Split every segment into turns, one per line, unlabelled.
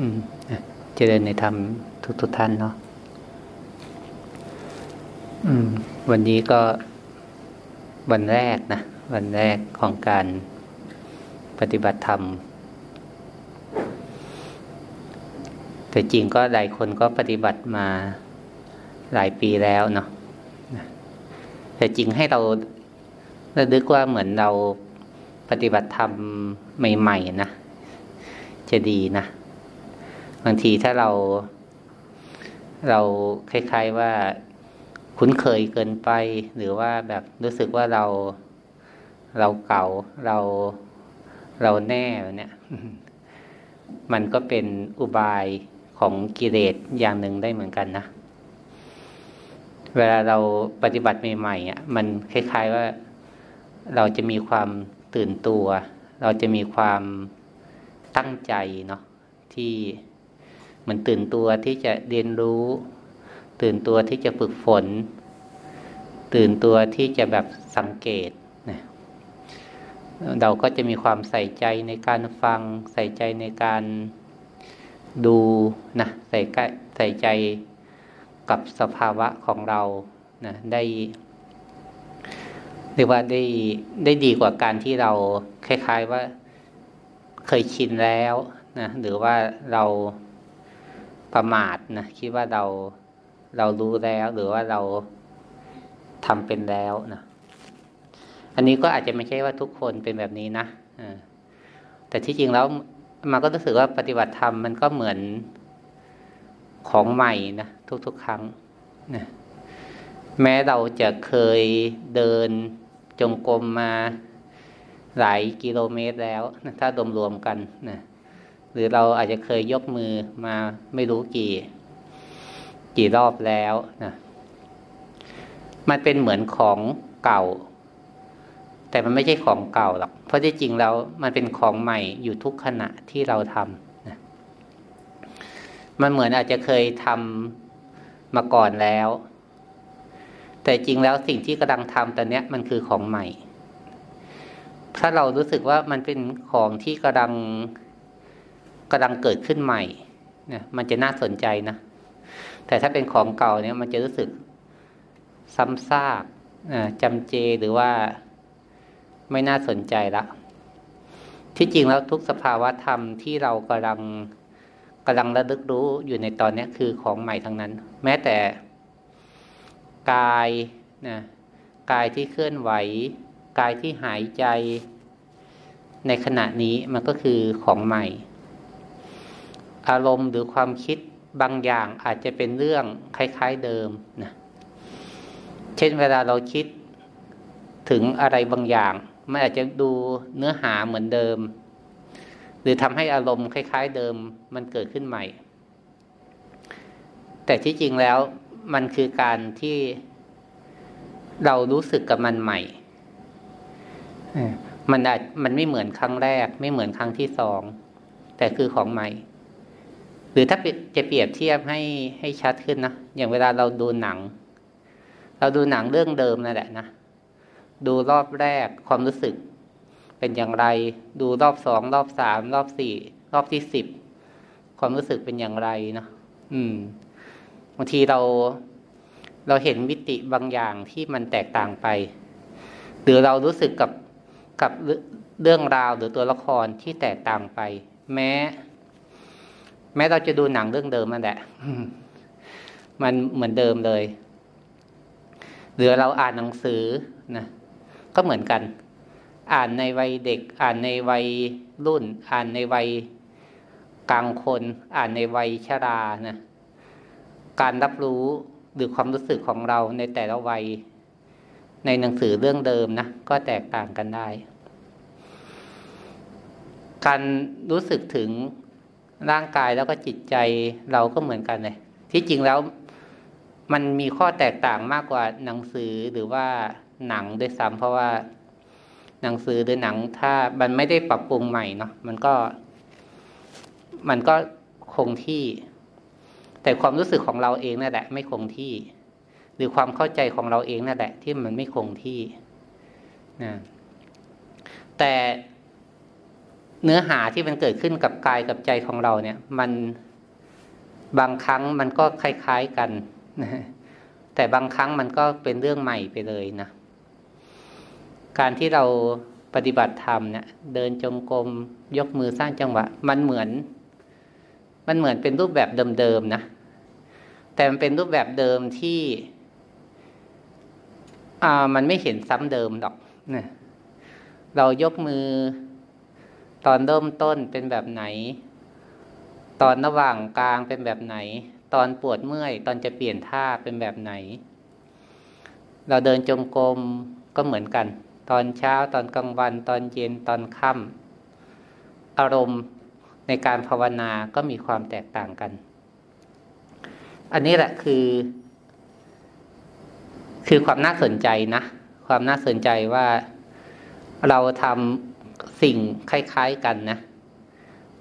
อืมเจริญในธรรมทุกทุกท่านเนาะวันนี้ก็วันแรกนะ วันแรกของการปฏิบัติธรรม แต่จริงก็หลายคนก็ปฏิบัติมาหลายปีแล้วเนาะแต่จริงให้เราระลึกว่าเหมือนเราปฏิบัติธรรมใหม่ ๆ นะ จะดีนะ บางทีถ้าเราเราคล้ายๆว่าคุ้นเคยเกินไป หรือว่าแบบรู้สึกว่าเราเราเก่าเราเราแน่เนี่ย มันก็เป็นอุบายของกิเลสอย่างหนึ่งได้เหมือนกันนะ เวลาเราปฏิบัติใหม่ๆอะมันคล้าย ๆว่าเราจะมีความตื่นตัว เราจะมีความตั้งใจเนาะที่ มันตื่นตัวที่จะเรียนรู้ ตื่นตัวที่จะฝึกฝน ตื่นตัวที่จะแบบสังเกตนะเราก็จะมีความใส่ใจในการฟัง ใส่ใจในการดูนะใส่ใส่ใจกับสภาวะของเรานะได้เรียกว่าได้ได้ดีกว่าการที่เราคล้าย ๆว่าเคยชินแล้วนะหรือว่าเรา ประมาทนะคิดว่าเราเรารู้แล้วหรือว่าเราทำเป็นแล้วนะอันนี้ก็อาจจะไม่ใช่ว่าทุกคนเป็นแบบนี้นะแต่ที่จริงแล้วมันก็รู้สึกว่าปฏิบัติธรรมมันก็เหมือนของใหม่นะทุกๆครั้งนะแม้เราจะเคยเดินจงกรมมาหลายกิโลเมตรแล้วนะถ้ารวมรวมกันนะ รือเราอาจจะเคยยกมือมาไม่รู้กี่ กี่รอบแล้วนะมันเป็นเหมือนของเก่า แต่มันไม่ใช่ของเก่าหรอกเพราะที่จริงแล้วมันเป็นของใหม่อยู่ทุกขณะที่เราทำนะมันเหมือนอาจจะเคยทำมาก่อนแล้ว แต่จริงแล้วสิ่งที่กำลังทำตอนนี้มันคือของใหม่ถ้าเรารู้สึกว่ามันเป็นของที่กำลัง กำลังเกิดขึ้นใหม่เนี่ยมันจะน่าสนใจนะ แต่ถ้าเป็นของเก่าเนี่ย มันจะรู้สึกซ้ำซากจำเจหรือว่าไม่น่าสนใจละ ที่จริงแล้วทุกสภาวะธรรมที่เรากำลังกำลังระลึกรู้อยู่ในตอนนี้คือของใหม่ทั้งนั้น แม้แต่กายนะกายที่เคลื่อนไหว กายที่หายใจ ในขณะนี้มันก็คือของใหม่ อารมณ์หรือความคิดบางอย่างอาจจะเป็นเรื่องคล้าย ๆเดิมนะเช่นเวลาเราคิดถึงอะไรบางอย่างมันอาจจะดูเนื้อหาเหมือนเดิม หรือทำให้อารมณ์คล้าย ๆ เดิมมันเกิดขึ้นใหม่ แต่ที่จริงแล้วมันคือการที่เรารู้สึกกับมันใหม่ มันอาจมันไม่เหมือนครั้งแรก ไม่เหมือนครั้งที่สอง แต่คือของใหม่ หรือถ้าจะเปรียบเทียบให้ให้ชัดขึ้นนะอย่างเวลาเราดูหนัง เราดูหนังเรื่องเดิมนั่นแหละนะดูรอบแรกความรู้สึก เป็นอย่างไร ดูรอบสองรอบสามรอบสี่รอบที่สิบความรู้สึกเป็นอย่างไรเนาะอืมบางทีเราเราเห็นมิติบางอย่างที่มันแตกต่างไป หรือเรารู้สึกกับกับเรื่องราวหรือตัวละครที่แตกต่างไป แม้ แม้เราจะดูหนังเรื่องเดิมนั่นแหละมันเหมือนเดิมเลย หรือเราอ่านหนังสือนะก็เหมือนกัน อ่านในวัยเด็ก อ่านในวัยรุ่น อ่านในวัยกลางคน อ่านในวัยชรานะการรับรู้หรือความรู้สึกของเราในแต่ละวัย ในหนังสือเรื่องเดิมนะก็แตกต่างกันได้ การรู้สึกถึง ร่างกายแล้วก็จิตใจเราก็เหมือนกันเลยที่จริงแล้วมันมีข้อแตกต่างมากกว่าหนังสือหรือว่าหนังด้วยซ้ำเพราะว่าหนังสือหรือหนังถ้ามันไม่ได้ปรับปรุงใหม่เนาะมันก็ มันก็คงที่ แต่ความรู้สึกของเราเองนั่นแหละ ไม่คงที่ หรือความเข้าใจของเราเองนั่นแหละ ที่มันไม่คงที่นะแต่ เนื้อหาที่มันเกิดขึ้นกับกายกับใจของเราเนี่ย มันบางครั้งมันก็คล้าย ๆกันนะแต่บางครั้งมันก็เป็นเรื่องใหม่ไปเลยนะการที่เราปฏิบัติธรรมเนี่ย เดินจงกรมยกมือสร้างจังหวะ มันเหมือน มันเหมือนเป็นรูปแบบเดิมๆนะแต่มันเป็นรูปแบบเดิมที่อ่ามันไม่เห็นซ้ำเดิมหรอกนะเรายกมือ ตอนเริ่มต้นเป็นแบบไหน ตอนระหว่างกลางเป็นแบบไหน ตอนปวดเมื่อย ตอนจะเปลี่ยนท่าเป็นแบบไหน เราเดินจงกรมก็เหมือนกัน ตอนเช้าตอนกลางวัน ตอนเย็นตอนค่ำอารมณ์ในการภาวนาก็มีความแตกต่างกัน อันนี้แหละคือ คือความน่าสนใจนะ ความน่าสนใจว่าเราทำ สิ่งคล้ายๆกันนะ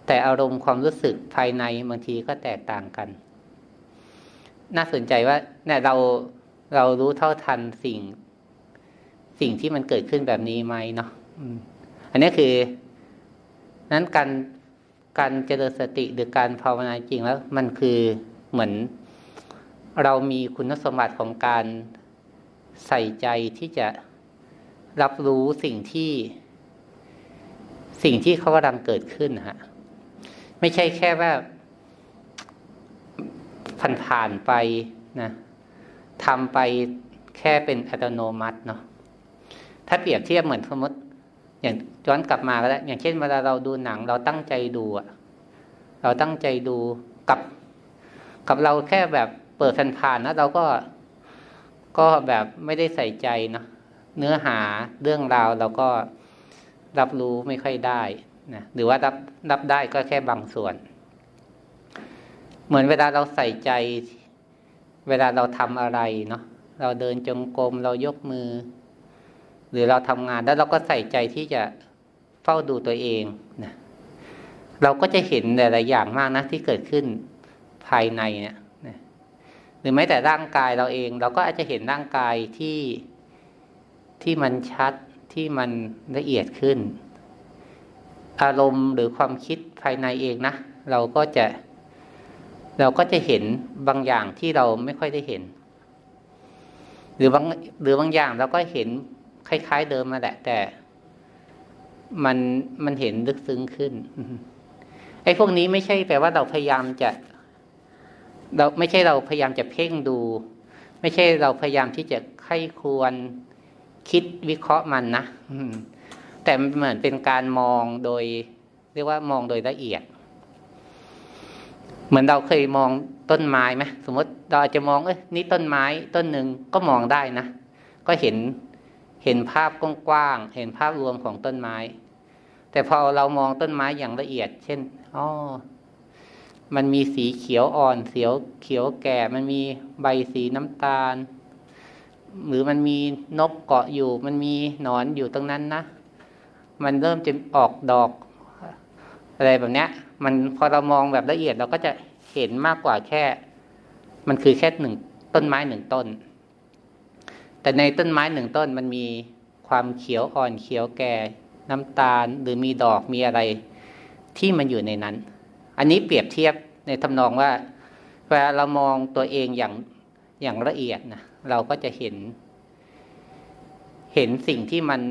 แต่อารมณ์ความรู้สึกภายในบางทีก็แตกต่างกัน น่าสนใจว่าเนี่ยเราเรารู้เท่าทันสิ่ง สิ่งที่มันเกิดขึ้นแบบนี้ไหมเนาะอันนี้คือ นั้นการการเจริญสติหรือการภาวนาจริงแล้ว มันคือเหมือน เรามีคุณสมบัติของการใส่ใจที่จะรับรู้สิ่งที่ สิ่งที่เขากำลังเกิดขึ้นฮะไม่ใช่แค่ว่าผ่านผ่านไปนะทำไปแค่เป็นอัตโนมัติเนาะถ้าเปรียบเทียบเหมือนสมมติอย่างย้อนกลับมาก็แล้วอย่างเช่นเวลาเราดูหนัง เราตั้งใจดูอะเราตั้งใจดูกับกับเราแค่แบบเปิดผ่านๆนะเราก็ก็แบบไม่ได้ใส่ใจเนาะเนื้อหาเรื่องราวเราก็ รับรู้ไม่ค่อยได้นะหรือว่ารับรับได้ก็แค่บางส่วน เหมือนเวลาเราใส่ใจ เวลาเราทำอะไรเนาะเราเดินจงกรมเรายกมือ หรือเราทำงานแล้วเราก็ใส่ใจที่จะเฝ้าดูตัวเองนะเราก็จะเห็นหลายๆอย่างมากนะที่เกิดขึ้นภายในเนี่ยหรือแม้แต่ร่างกายเราเอง เราก็อาจจะเห็นร่างกายที่ที่มันชัด ที่มันละเอียดขึ้น อารมณ์หรือความคิดภายในเองนะ เราก็จะ เราก็จะเห็นบางอย่างที่เราไม่ค่อยได้เห็น หรือบางหรือบางอย่างเราก็เห็นคล้าย ๆ เดิมมาแหละ แต่มันมันเห็นลึกซึ้งขึ้นไอ้พวกนี้ไม่ใช่แปลว่าเราพยายามจะเราไม่ใช่เราพยายามจะเพ่งดู ไม่ใช่เราพยายามที่จะไข้ควร คิดวิเคราะห์มันนะแต่เหมือนเป็นการมองโดย เรียกว่ามองโดยละเอียด เหมือนเราเคยมองต้นไม้ไหมสมมติเราอาจจะมองเอ้ยนี่ต้นไม้ต้นหนึ่งก็มองได้นะก็เห็นเห็นภาพกว้างๆเห็นภาพรวมของต้นไม้ แต่พอเรามองต้นไม้อย่างละเอียด เช่นอ๋อมันมีสีเขียวอ่อนเสียวเขียวแก่ มันมีใบสีน้ำตาล หรือมันมีนกเกาะอยู่ มันมีหนอนอยู่ตรงนั้นนะ มันเริ่มจะออกดอกอะไรแบบเนี้ย มันพอเรามองแบบละเอียดเราก็จะเห็นมากกว่าแค่ มันคือแค่หนึ่งต้นไม้หนึ่งต้น แต่ในต้นไม้หนึ่งต้นมันมีความเขียวอ่อนเขียวแก่น้ำตาลหรือมีดอกมีอะไรที่มันอยู่ในนั้น อันนี้เปรียบเทียบในทำนองว่าเวลาเรามองตัวเองอย่าง อย่างละเอียดนะเราก็จะเห็น เห็นสิ่งที่มัน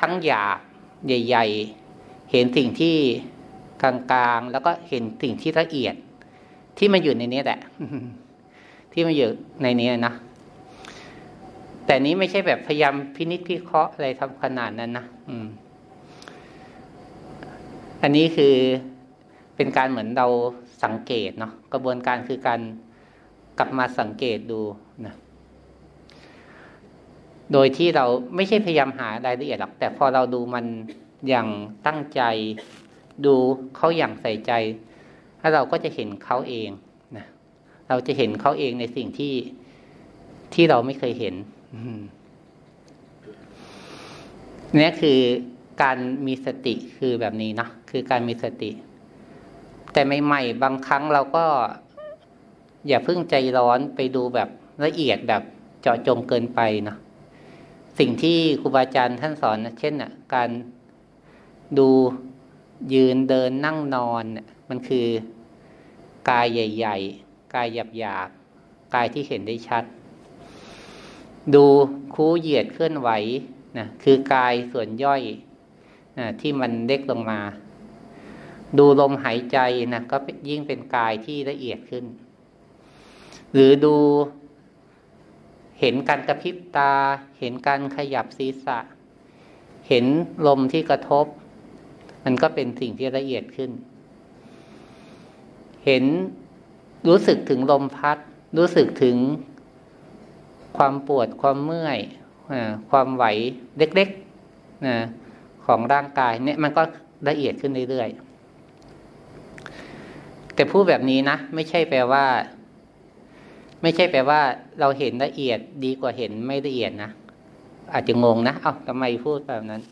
ทั้งหยาบใหญ่ ๆ เห็นสิ่งที่กลางๆ แล้วก็เห็นสิ่งที่ละเอียด ที่มันอยู่ในนี้แหละ ที่มันอยู่ในนี้นะแต่นี้ไม่ใช่แบบพยายามพินิจพิเคราะห์อะไรทำขนาดนั้นนะอืม อันนี้คือเป็นการเหมือนเราสังเกตเนาะกระบวนการคือการ กลับมาสังเกตดูนะโดยที่เราไม่ใช่พยายามหารายละเอียดหรอก แต่พอเราดูมันอย่างตั้งใจ ดูเขาอย่างใส่ใจ แล้วเราก็จะเห็นเขาเองนะเราจะเห็นเขาเองในสิ่งที่ที่เราไม่เคยเห็นนี่คือการมีสติคือแบบนี้นะคือการมีสติ แต่ใหม่ๆบางครั้งเราก็ อย่าเพิ่งใจร้อนไปดูแบบละเอียดแบบเจาะจงเกินไปเนาะสิ่งที่ครูบาอาจารย์ท่านสอนนะเช่นอะ การดูยืนเดินนั่งนอนมันคือกายใหญ่ ๆ กายหยาบๆกายที่เห็นได้ชัด ดูคู่เหยียดเคลื่อนไหวนะคือกายส่วนย่อยนะที่มันเล็กลงมา ดูลมหายใจนะก็ยิ่งเป็นกายที่ละเอียดขึ้น หรือดูเห็นการกระพริบตา เห็นการขยับศีรษะ เห็นลมที่กระทบ มันก็เป็นสิ่งที่ละเอียดขึ้น เห็นรู้สึกถึงลมพัด รู้สึกถึงความปวดความเมื่อยความไหวเล็กๆนะของร่างกายเนี่ยมันก็ละเอียดขึ้นเรื่อยๆแต่พูดแบบนี้นะ ไม่ใช่แปลว่า ไม่ใช่แปลว่าเราเห็นละเอียดดีกว่าเห็นไม่ละเอียดนะอาจจะงงนะ เอา้าทำไมพูดแบบนั้น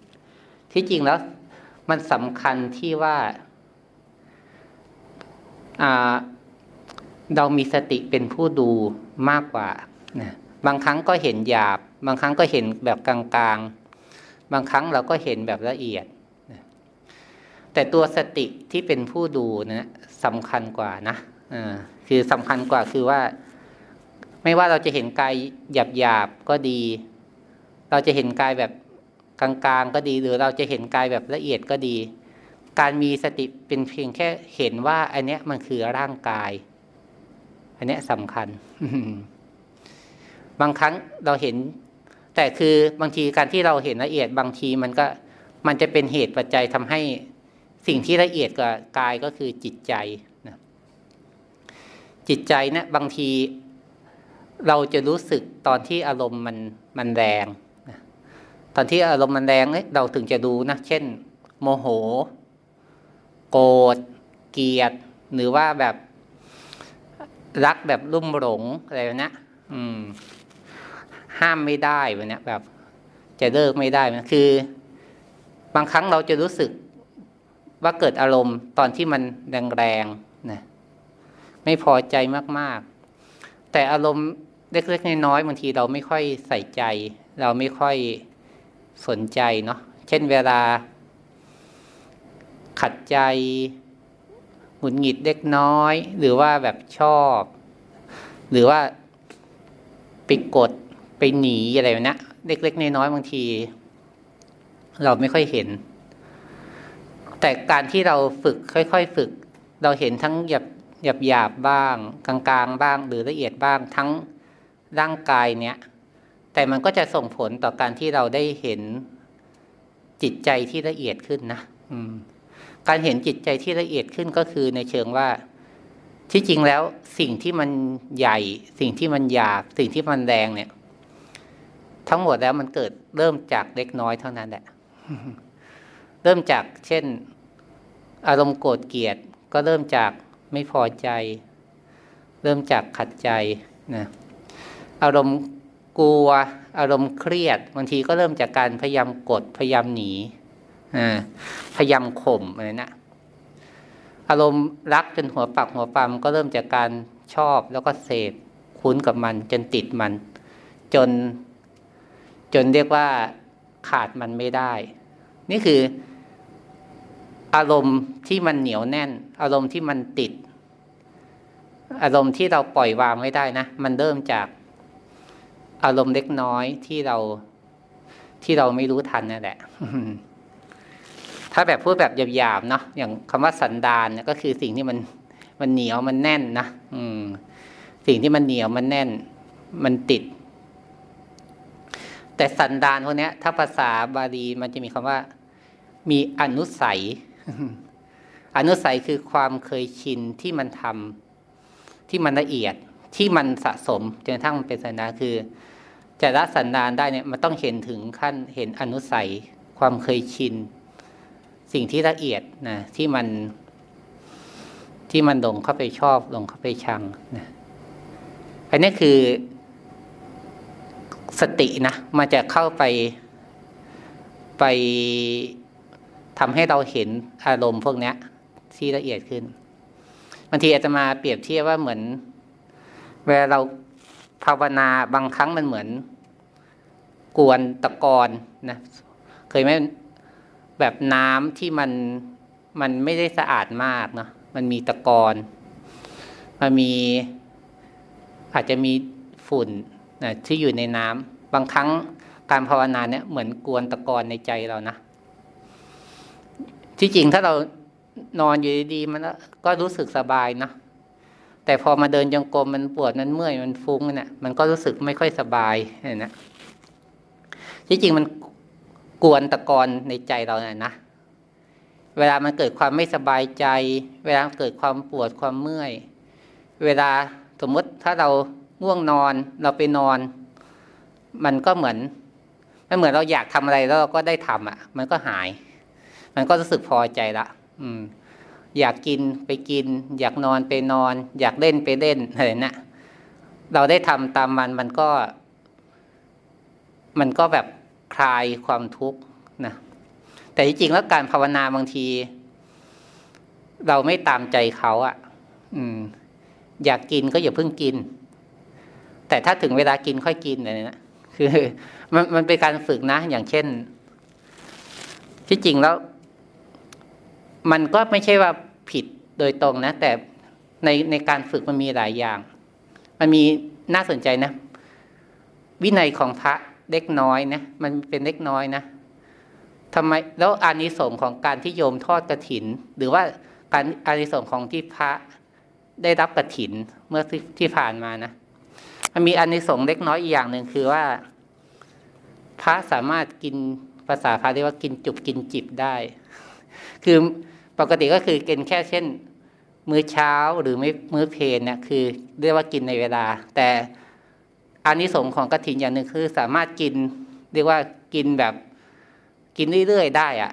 ที่จริงแล้ว มันสำคัญที่ว่าเรามีสติเป็นผู้ดูมากกว่านะบางครั้งก็เห็นหยาบ บางครั้งก็เห็นแบบกลางๆ บางครั้งเราก็เห็นแบบละเอียดนะแต่ตัวสติที่เป็นผู้ดูนะสำคัญกว่านะคือสำคัญกว่าคือว่า ไม่ว่าเราจะเห็นกายหยาบหยาบก็ดี เราจะเห็นกายแบบกลางๆก็ดี หรือเราจะเห็นกายแบบละเอียดก็ดี การมีสติเป็นเพียงแค่เห็นว่า อันเนี้ยมันคือร่างกาย อันเนี้ยสำคัญ บางครั้งเราเห็น แต่คือบางทีการที่เราเห็นละเอียดบางทีมันก็มันจะเป็นเหตุปัจจัยทำให้สิ่งที่ละเอียดกว่ากายก็คือจิตใจนะจิตใจเนะี่ยบางที เราจะรู้สึกตอนที่อารมณ์มันมันแรงนะตอนที่อารมณ์มันแรงเราถึงจะดูนะ เช่น โมโห โกรธ เกลียด หรือว่าแบบรักแบบรุ่มหลงอะไรแบบนี้อืม ห้ามไม่ได้แบบนี้แบบ จะเลิกไม่ได้นะคือ บางครั้งเราจะรู้สึกว่าเกิดอารมณ์ตอนที่มันแรงๆนะไม่พอใจมากๆ แต่อารมณ์ เล็กๆน้อยๆบางทีเราไม่ค่อยใส่ใจ เราไม่ค่อยสนใจเนาะเช่นเวลา ขัดใจหงุดหงิดเล็กน้อย หรือว่าแบบชอบ หรือว่าไปกดไปหนีอะไรแบบนี้เล็กๆน้อยๆบางที เราไม่ค่อยเห็น แต่การที่เราฝึกค่อยๆฝึก เราเห็นทั้งหยาบหยาบหยาบบ้าง กลางๆบ้าง หรือละเอียดบ้างทั้ง ร่างกายเนี้ยแต่มันก็จะส่งผลต่อการที่เราได้เห็นจิตใจที่ละเอียดขึ้นนะอืมการเห็นจิตใจที่ละเอียดขึ้นก็คือในเชิงว่าที่จริงแล้วสิ่งที่มันใหญ่ สิ่งที่มันหยาบสิ่งที่มันแรงเนี่ย ทั้งหมดแล้วมันเกิดเริ่มจากเล็กน้อยเท่านั้นแหละ เริ่มจากเช่น อารมณ์โกรธเกลียด ก็เริ่มจากไม่พอใจ เริ่มจากขัดใจนะ อารมณ์กลัว อารมณ์เครียด บางทีก็เริ่มจากการพยายามกดพยายามหนีพยายามข่มอะไรนะอารมณ์รักจนหัวปักหัวปั๊มก็เริ่มจากการชอบแล้วก็เสพคุ้นกับมัน จนติดมัน จน จนเรียกว่าขาดมันไม่ได้ นี่คือ อารมณ์ที่มันเหนียวแน่น อารมณ์ที่มันติด อารมณ์ที่เราปล่อยวางไม่ได้นะ มันเริ่มจาก อารมณ์เล็กน้อยที่เราที่เราไม่รู้ทันนั่นแหละถ้าแบบพูดแบบหยาบๆเนาะอย่างคำว่าสันดานเนี่ยก็คือสิ่งที่มันมันเหนียวมันแน่นนะอืม สิ่งที่มันเหนียวมันแน่น มันติด แต่สันดานพวกนี้ถ้าภาษาบาลีมันจะมีคำว่า มีอนุสัย อนุสัยคือความเคยชินที่มันทำที่มันละเอียด ที่มันสะสมจนกระทั่งมันเป็นสันดานคือ จะละสันดานได้เนี่ยมันต้องเห็นถึงขั้นเห็นอนุสัยความเคยชิน สิ่งที่ละเอียดนะที่มันที่มันลงเข้าไปชอบลงเข้าไปชังนะอันนี้คือสตินะมันจะเข้าไปไปทำให้เราเห็นอารมณ์พวกนี้ที่ละเอียดขึ้นบางทีอาจจะมาเปรียบเทียบว่าเหมือน เวลาเราภาวนาบางครั้งมันเหมือน กวนตะกอนนะเคยไหมแบบน้ำที่มันมันไม่ได้สะอาดมากเนาะมันมีตะกอนมันมี อาจจะมีฝุ่นนะที่อยู่ในน้ำบางครั้งการภาวนาเนี่ยเหมือนกวนตะกอนในใจเรานะที่จริงถ้าเรานอนอยู่ดีๆมันก็รู้สึกสบายนะ แต่พอมาเดินจงกรมมันปวดมันเมื่อยมันฟุ้งเนี่ยมันก็รู้สึกไม่ค่อยสบายเนี่ยนะที่จริงมันกวนตะกอนในใจเราเนี่ยนะ เวลามันเกิดความไม่สบายใจ เวลาเกิดความปวดความเมื่อย เวลาสมมติถ้าเราง่วงนอนเราไปนอน มันก็เหมือนมันเหมือนเราอยากทำอะไรแล้วเราก็ได้ทำอะ มันก็หาย มันก็รู้สึกพอใจละ อืม อยากกินไปกิน อยากนอนไปนอน อยากเล่นไปเล่นอะไรนะเราได้ทำตามมันมันก็ มันก็แบบคลายความทุกข์นะแต่จริงๆแล้วการภาวนาบางที เราไม่ตามใจเขาอะ่ะ อืม อยากกินก็อย่าเพิ่งกิน แต่ถ้าถึงเวลากินค่อยกินอะไรนะคือ มันมันเป็นการฝึกนะ อย่างเช่น ที่จริงแล้ว มันก็ไม่ใช่ว่า ผิดโดยตรงนะ แต่ในในการฝึกมันมีหลายอย่าง มันมีน่าสนใจนะ วินัยของพระเล็กน้อยนะมันเป็นเล็กน้อยนะทำไมแล้วอานิสงส์ของการที่โยมทอดกระถิน หรือว่าการอานิสงส์ของที่พระได้รับกระถินเมื่อที่ที่ผ่านมานะมันมีอานิสงส์เล็กน้อยอีกอย่างหนึ่งคือว่า พระสามารถกินภาษาพระเรียกว่ากินจุบกินจิบได้ คือ ปกติก็คือกินแค่เช่น มื้อเช้าหรือไม่มื้อเพลนเนี่ยคือเรียกว่ากินในเวลา แต่อานิสงส์ของกระถินอย่างหนึ่งคือ สามารถกิน เรียกว่ากินแบบกินเรื่อยๆได้อะ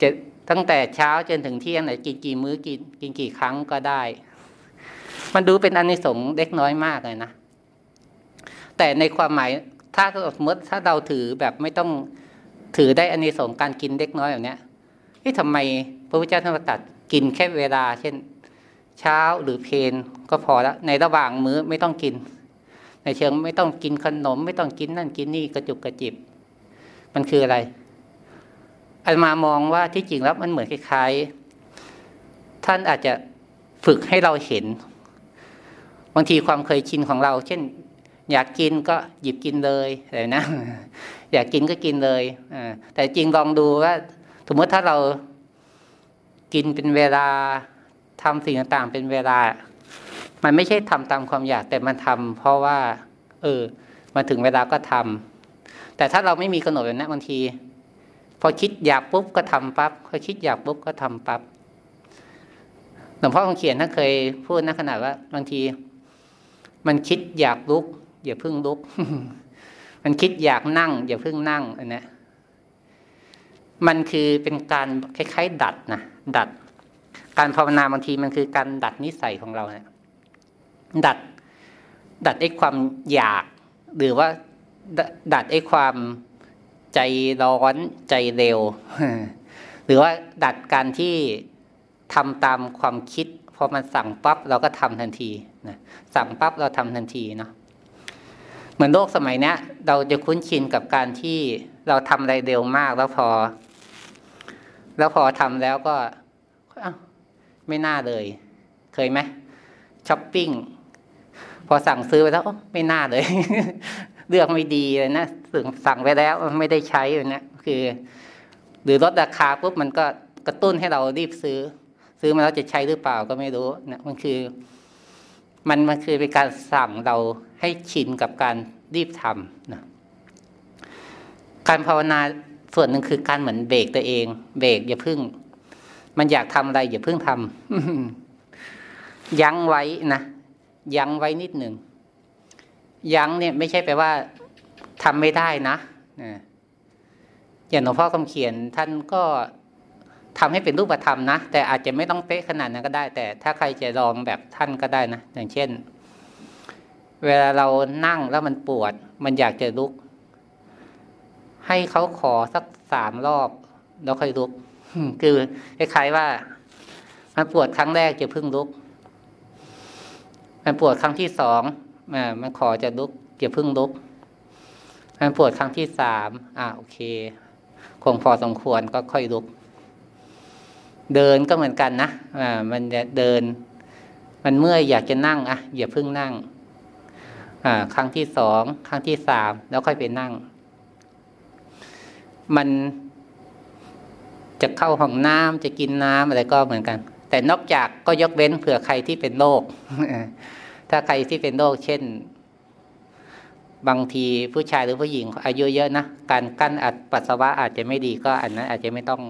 จะตั้งแต่เช้าจนถึงเที่ยงไหนกินกี่มื้อกินกินกี่ครั้งก็ได้ มันดูเป็นอานิสงส์เล็กน้อยมากเลยนะแต่ในความหมายถ้าสมมติถ้าเราถือแบบไม่ต้องถือได้อานิสงส์การกินเล็กน้อยแบบนี้ย นี่ทำไมพระพุทธเจ้าท่านตัดกินแค่เวลา เช่น เช้าหรือเพนก็พอแล้วในระหว่างมื้อไม่ต้องกิน ในเชิงไม่ต้องกินขนม ไม่ต้องกินนั่นกินนี่กระจุกกระจิบ มันคืออะไรอันมามองว่าที่จริงแล้วมันเหมือนคล้ายๆ ท่านอาจจะฝึกให้เราเห็น บางทีความเคยชินของเรา เช่น อยากกินก็หยิบกินเลยอะไรนะ อยากกินก็กินเลยอแต่จริงลองดูว่า สมมติถ้าเรากินเป็นเวลาทำสิ่งต่างๆเป็นเวลา มันไม่ใช่ทำตามความอยากแต่มันทำเพราะว่า เออมาถึงเวลาก็ทำแต่ถ้าเราไม่มีกำหนดแบบนี้บางที พอคิดอยากปุ๊บก็ทำปับ๊บพอคิดอยากปุ๊บก็ทำปับ๊บหลวงพ่อคงเขียนท่านเคยพูดนะขนาดว่า บางที มันคิดอยากลุกอย่าพึ่งลุก มันคิดอยากนั่ง อย่าพึ่งนั่งอันนี้ มันคือเป็นการคล้ายๆ ดัดนะดัด การภาวนาบางทีมันคือการดัดนิสัยของเราเนะี่ยดัด ดัดไอ้ความอยาก หรือว่าดัดไอ้ความใจร้อนใจเร็ว หรือว่าดัดการที่ทำตามความคิดพอมันสั่งปั๊บเราก็ทำทันทีนะสั่งปั๊บเราทำทันทีเนาะเหมือนโลกสมัยนี้เราจะคุ้นชินกับการที่เราทำอะไรเร็วมาก แล้วพอ แล้วพอทำแล้วก็ไม่น่าเลย เคยไหมช้อปปิ้งพอสั่งซื้อไปแล้วไม่น่าเลย เลือกไม่ดีเลยนะสั่งสั่งไปแล้วไม่ได้ใช้เลยนะคือ หรือลดราคาปุ๊บมันก็กระตุ้นให้เรารีบซื้อ ซื้อมาแล้วจะใช้หรือเปล่าก็ไม่รู้นะมันคือ มันมันคือเป็นการสั่งเราให้ชินกับการรีบทำนะการภาวนา ส่วนหนึ่งคือการเหมือนเบรกตัวเอง เบรกอย่าพึ่ง มันอยากทำอะไรอย่าพึ่งทำยั้งไว้นะยั้งไว้นิดหนึ่งยั้งเนี่ยไม่ใช่แปลว่าทำไม่ได้นะอย่างหลวงพ่อคำเขียนท่านก็ทำให้เป็นรูปธรรมนะแต่อาจจะไม่ต้องเป๊ะขนาดนั้นก็ได้ แต่ถ้าใครจะลองแบบท่านก็ได้นะอย่างเช่น เวลาเรานั่งแล้วมันปวด มันอยากจะลุก ให้เขาขอสักสามรอบ แล้วค่อยลุก คือคล้ายๆว่า มันปวดครั้งแรกจะพึ่งลุก มันปวดครั้งที่สองมันขอจะลุกอย่าพึ่งลุก มันปวดครั้งที่สามอ่าโอเค คงพอสมควรก็ค่อยลุก เดินก็เหมือนกันนะอ่ามันจะเดิน มันเมื่อยอยากจะนั่งอะอย่าเพิ่งนั่ง อ่า ครั้งที่สองครั้งที่สามแล้วค่อยไปนั่ง มันจะเข้าห้องน้ำจะกินน้ำอะไรก็เหมือนกัน แต่นอกจากก็ยกเว้นเผื่อใครที่เป็นโรคถ้าใครที่เป็นโรคเช่น บางทีผู้ชายหรือผู้หญิง อายุเยอะนะการกั้นอัดปัสสาวะอาจจะไม่ดีก็อันนั้นอาจจะไม่ต้อง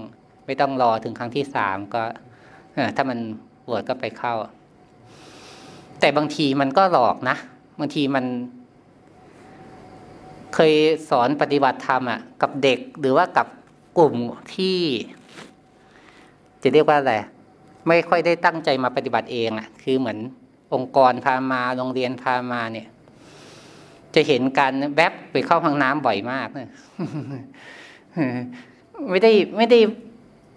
ไม่ต้องรอถึงครั้งที่สามก็ถ้ามันปวดก็ไปเข้า แต่บางทีมันก็หลอกนะบางทีมัน เคยสอนปฏิบัติธรรมอะกับเด็กหรือว่ากับกลุ่มที่ จะเรียกว่าอะไรไม่ค่อยได้ตั้งใจมาปฏิบัติเองอะ คือเหมือนองค์กรพามาโรงเรียนพามาเนี่ย จะเห็นการแวบไปเข้าห้องน้ำบ่อยมากนะไม่ได้ไม่ได้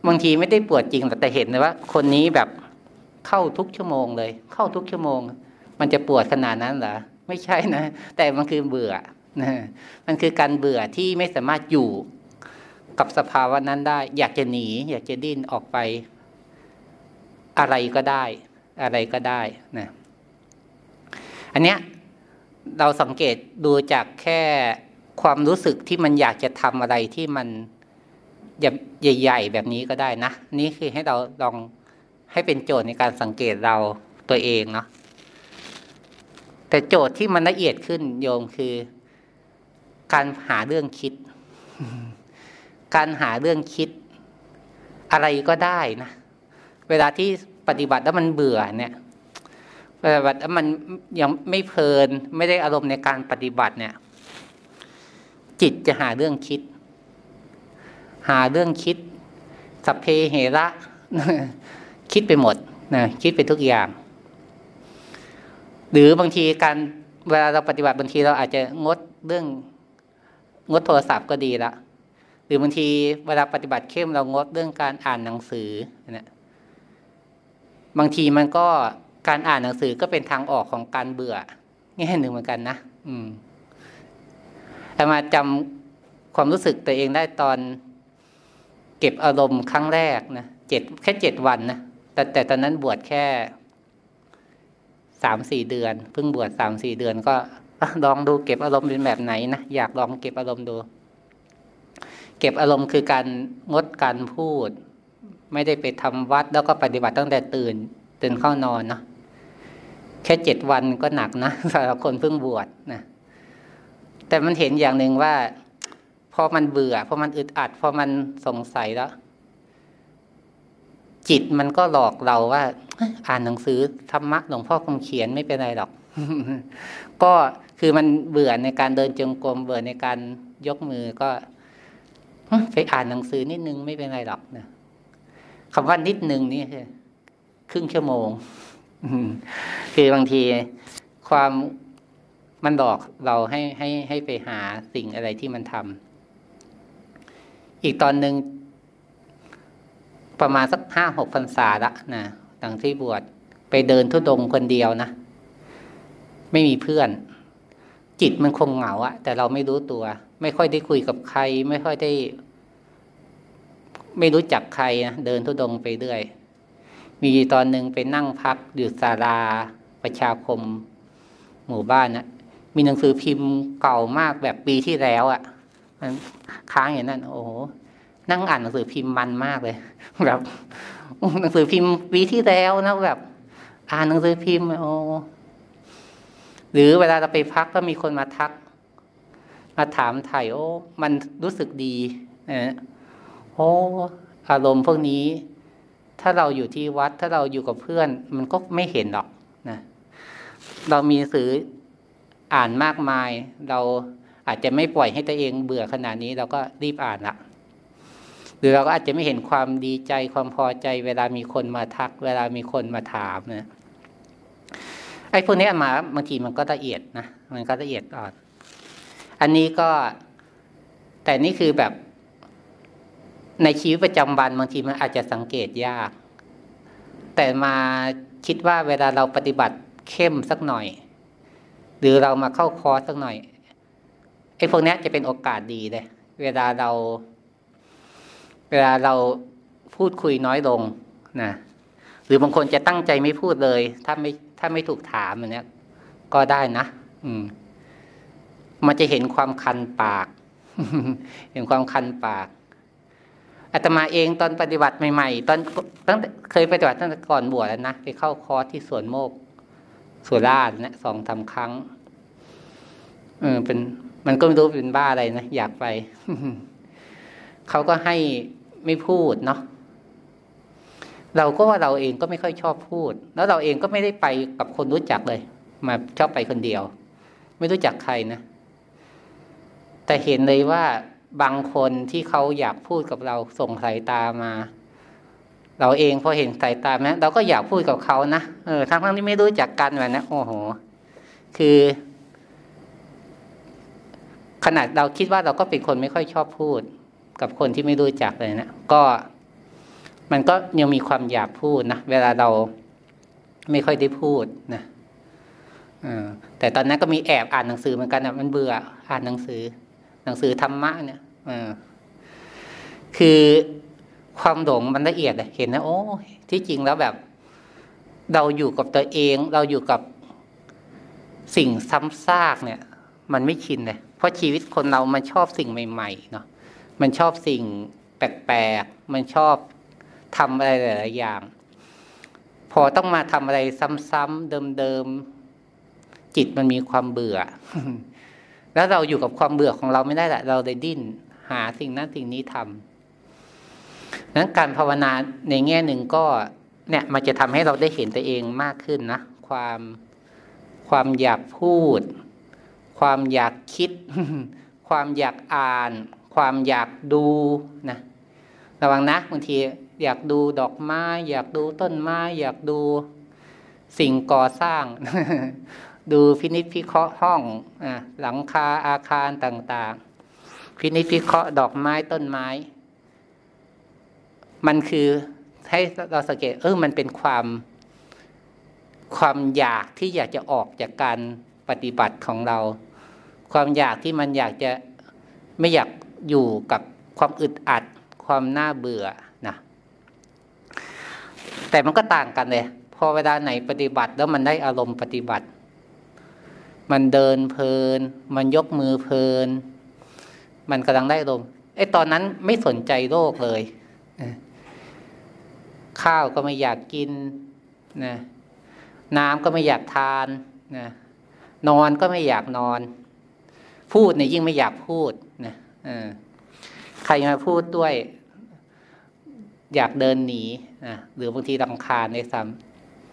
บางทีไม่ได้ปวดจริงแต่เห็นเลยว่า คนนี้แบบเข้าทุกชั่วโมงเลย เข้าทุกชั่วโมง มันจะปวดขนาดนั้นเหรอไม่ใช่นะแต่มันคือเบื่อ มันคือการเบื่อที่ไม่สามารถอยู่กับสภาวะนั้นได้ อยากจะหนี อยากจะดิ้นออกไป อะไรก็ได้ อะไรก็ได้นะอันเนี้ยเราสังเกตดูจากแค่ความรู้สึกที่มันอยากจะทำอะไรที่มันใหญ่ๆแบบนี้ก็ได้นะ นี่คือให้เราลองให้เป็นโจทย์ในการสังเกตเราตัวเองเนาะแต่โจทย์ที่มันละเอียดขึ้นโยมคือ การหาเรื่องคิด การหาเรื่องคิด อะไรก็ได้นะ เวลาที่ปฏิบัติแล้วมันเบื่อเนี่ยปฏิบัติแล้วมันยังไม่เพลิน ไม่ได้อารมณ์ในการปฏิบัติเนี่ย จิตจะหาเรื่องคิด หาเรื่องคิดสัพเพเหระคิดไปหมดนะคิดไปทุกอย่าง หรือบางทีการเวลาเราปฏิบัติบางทีเราอาจจะงดเรื่อง งดโทรศัพท์ก็ดีละหรือบางทีเวลาปฏิบัติเข้มเรางดเรื่องการอ่านหนังสือนะบางทีมันก็การอ่านหนังสือก็เป็นทางออกของการเบื่อแง่หนึ่งเหมือนกันนะอืมแต่มาจำความรู้สึกตัวเองได้ตอนเก็บอารมณ์ครั้งแรกนะเจ็ดแค่เจ็ดวันนะแต่แต่ตอนนั้นบวชแค่สามสี่เดือน เพิ่งบวชสามสี่เดือนก็ ลองดูเก็บอารมณ์เป็นแบบไหนนะอยากลองเก็บอารมณ์ดู เก็บอารมณ์คือการงดการพูด ไม่ได้ไปทำวัดแล้วก็ปฏิบัติตั้งแต่ตื่น ตื่นเข้านอนเนาะแค่เจ็ดวันก็หนักนะสำหรับคนเพิ่งบวชนะแต่มันเห็นอย่างหนึ่งว่าพอมันเบื่อพอมันอึดอัดพอมันสงสัยแล้ว จิตมันก็หลอกเราว่า อ่านหนังสือธรรมะหลวงพ่อคงเขียนไม่เป็นไรหรอก ก็ คือมันเบื่อในการเดินจงกรมเบื่อในการยกมือก็ไปอ่านหนังสือนิดนึงไม่เป็นไรหรอกนะคำว่านิดนึงนี่คือครึ่งชั่วโมงคือบางทีความมันหลอกเราให้ให้ให้ไปหาสิ่งอะไรที่มันทำอีกตอนหนึ่งประมาณสักห้าหกพรรษาละนะหลังที่บวชไปเดินทุดงคนเดียวนะ ไม่มีเพื่อน จิตมันคงเหงาอะแต่เราไม่รู้ตัว ไม่ค่อยได้คุยกับใคร ไม่ค่อยได้ ไม่รู้จักใครนะเดินทุดงไปเรื่อย มีตอนหนึ่งไปนั่งพักอยู่ศาลาประชาคม หมู่บ้านนะมีหนังสือพิมพ์เก่ามากแบบปีที่แล้วอะ่ะ มันค้างอย่างนั้น โอ้โหนั่งอ่านหนังสือพิมพ์มันมากเลย แบบหนังสือพิมพ์ปีที่แล้วนะแบบ อ่านหนังสือพิมพ์โอ้ หรือเวลาเราไปพักก็มีคนมาทัก มาถามถ่ายโอ้ มันรู้สึกดีนะโอ้อารมณ์พวกนี้ ถ้าเราอยู่ที่วัด ถ้าเราอยู่กับเพื่อน มันก็ไม่เห็นหรอกนะเรามีสื่ออ่านมากมาย เราอาจจะไม่ปล่อยให้ตัวเองเบื่อขนาดนี้ เราก็รีบอ่านละหรือเราก็อาจจะไม่เห็นความดีใจความพอใจ เวลามีคนมาทัก เวลามีคนมาถามนะ ไอ้พวกนี้มาบางทีมันก็ละเอียดนะมันก็ละเอียดอ่อน อันนี้ก็ แต่นี่คือแบบ ในชีวิตประจำวันบางทีมันอาจจะสังเกตยาก แต่มาคิดว่าเวลาเราปฏิบัติเข้มสักหน่อย หรือเรามาเข้าคอร์สสักหน่อยไอ้พวกนี้จะเป็นโอกาสดีเลย เวลาเรา เวลาเราพูดคุยน้อยลงนะหรือบางคนจะตั้งใจไม่พูดเลย ถ้าไม่ ถ้าไม่ถูกถามอย่างเนี้ยก็ได้นะ อืม มันจะเห็นความคันปาก เห็นความคันปากอาตมาเองตอนปฏิบัติใหม่ๆ ตอนตั้งเคยปฏิบัติตั้งแต่ก่อนบวชแล้วนะไปเข้าคอร์สที่สวนโมกสุราษฎร์นะสองทำครั้งเออเป็น มันก็ไม่รู้เป็นบ้าอะไรนะอยากไปเขาก็ให้ไม่พูดเนาะ เราก็ว่าเราเองก็ไม่ค่อยชอบพูด แล้วเราเองก็ไม่ได้ไปกับคนรู้จักเลย มาชอบไปคนเดียว ไม่รู้จักใครนะ แต่เห็นเลยว่าบางคนที่เขาอยากพูดกับเราส่งสายตามา เราเองพอเห็นสายตาแม้เราก็อยากพูดกับเขานะเออทั้งทั้งที่ไม่รู้จักกันแบบนะโอ้โห คือ ขนาดเราคิดว่าเราก็เป็นคนไม่ค่อยชอบพูด กับคนที่ไม่รู้จักเลยนะก็ มันก็ยังมีความอยากพูดนะเวลาเราไม่ค่อยได้พูดนะแต่ตอนนั้นก็มีแอบอ่านหนังสือเหมือนกันนะมันเบื่ออ่านหนังสือ หนังสือธรรมะเนี่ยคือความหลงมันละเอียดเห็นนะโอ้ที่จริงแล้วแบบ เราอยู่กับตัวเอง เราอยู่กับสิ่งซ้ำซากเนี่ย มันไม่ชินเลยเพราะชีวิตคนเรามันชอบสิ่งใหม่ๆเนาะมันชอบสิ่งแปลกๆมันชอบ ทำอะไรหลาย ๆ อย่าง พอต้องมาทำอะไรซ้ำๆเดิม ๆ จิตมันมีความเบื่อ แล้วเราอยู่กับความเบื่อของเราไม่ได้ละเราเลยดิ้น หาสิ่งนั้นสิ่งนี้ทำนั้นการภาวนาในแง่หนึ่งก็เนี่ยมันจะทำให้เราได้เห็นตัวเองมากขึ้นนะ ความความอยากพูด ความอยากคิด ความอยากอ่าน ความอยากดูนะระวังนะบางที อยากดูดอกไม้อยากดูต้นไม้ อยากดูสิ่งก่อสร้าง ดูพินิจพิเคราะห์ห้องอหลังคาอาคารต่าง ๆ พินิจพิเคราะห์ดอกไม้ต้นไม้ มันคือให้เราสังเกตเออมันเป็นความความอยากที่อยากจะออกจากการปฏิบัติของเรา ความอยากที่มันอยากจะไม่อยากอยู่กับความอึดอัด ความน่าเบื่อ แต่มันก็ต่างกันเลยพอเวลาไหนปฏิบัติแล้วมันได้อารมณ์ปฏิบัติ มันเดินเพลิน มันยกมือเพลิน มันกำลังได้อารมณ์ไอ้ตอนนั้นไม่สนใจโลกเลยข้าวก็ไม่อยากกินนะน้ำก็ไม่อยากทานนะนอนก็ไม่อยากนอน พูดเนี่ยยิ่งไม่อยากพูดนะใครมาพูดด้วย อยากเดินหนีนะหรือบางทีรำคาญในซ้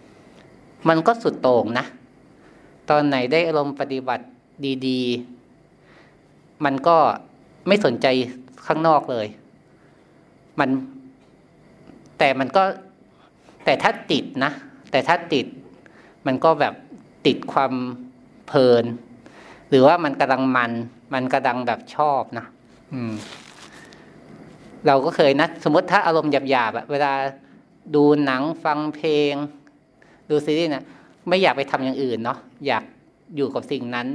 ำมันก็สุดโต่งนะ ตอนไหนได้อารมณ์ปฏิบัติดีๆ มันก็ไม่สนใจข้างนอกเลย มัน แต่มันก็ แต่ถ้าติดนะ แต่ถ้าติด มันก็แบบติดความเพลิน หรือว่ามันกำลังมัน มันกำลังแบบชอบนะ อืม เราก็เคยนะสมมติถ้าอารมณ์หยาบๆอะเวลาดูหนังฟังเพลง ดูซีรีส์นะไม่อยากไปทำอย่างอื่นเนาะอยากอยู่กับสิ่งนั้น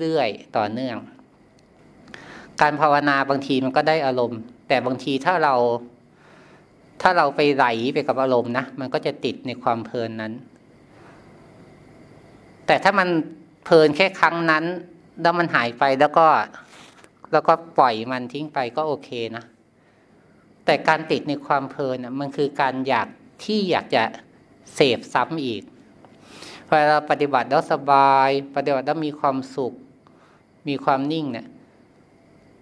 เรื่อยๆต่อเนื่อง การภาวนาบางทีมันก็ได้อารมณ์ แต่บางทีถ้าเรา ถ้าเราไปไหลไปกับอารมณ์นะมันก็จะติดในความเพลินนั้น แต่ถ้ามันเพลินแค่ครั้งนั้น แล้วมันหายไปแล้วก็ แล้วก็ปล่อยมันทิ้งไปก็โอเคนะ แต่การติดในความเพลินมันคือการอยากที่อยากจะเสพซ้ำอีกพอเราปฏิบัติแล้วสบาย ปฏิบัติแล้วมีความสุข มีความนิ่งเนี่ย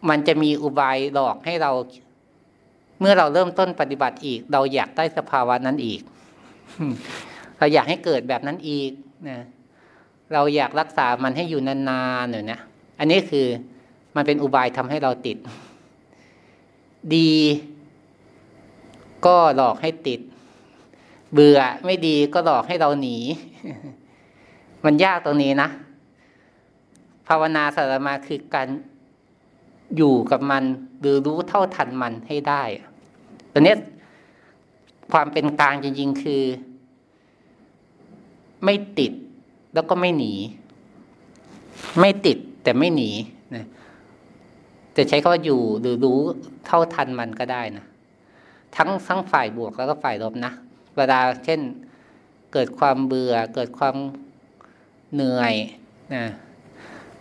มันจะมีอุบายหลอกให้เรา เมื่อเราเริ่มต้นปฏิบัติอีก เราอยากได้สภาวะนั้นอีก เราอยากให้เกิดแบบนั้นอีกนะเราอยากรักษามันให้อยู่นานๆเนี่ยนะ อันนี้คือ มันเป็นอุบายทำให้เราติด ดี ก็หลอกให้ติด เบื่อไม่ดีก็หลอกให้เราหนี มันยากตรงนี้นะ ภาวนาสารมาคือการอยู่กับมันหรือรู้เท่าทันมันให้ได้ตอนนี้ความเป็นกลางจริง ๆ คือ ไม่ติดแล้วก็ไม่หนี ไม่ติดแต่ไม่หนีนะ จะใช้คำว่าอยู่หรือรู้เท่าทันมันก็ได้นะทั้งทั้งฝ่ายบวกแล้วก็ฝ่ายลบนะเวลาเช่นเกิดความเบื่อ เกิดความเหนื่อยนะ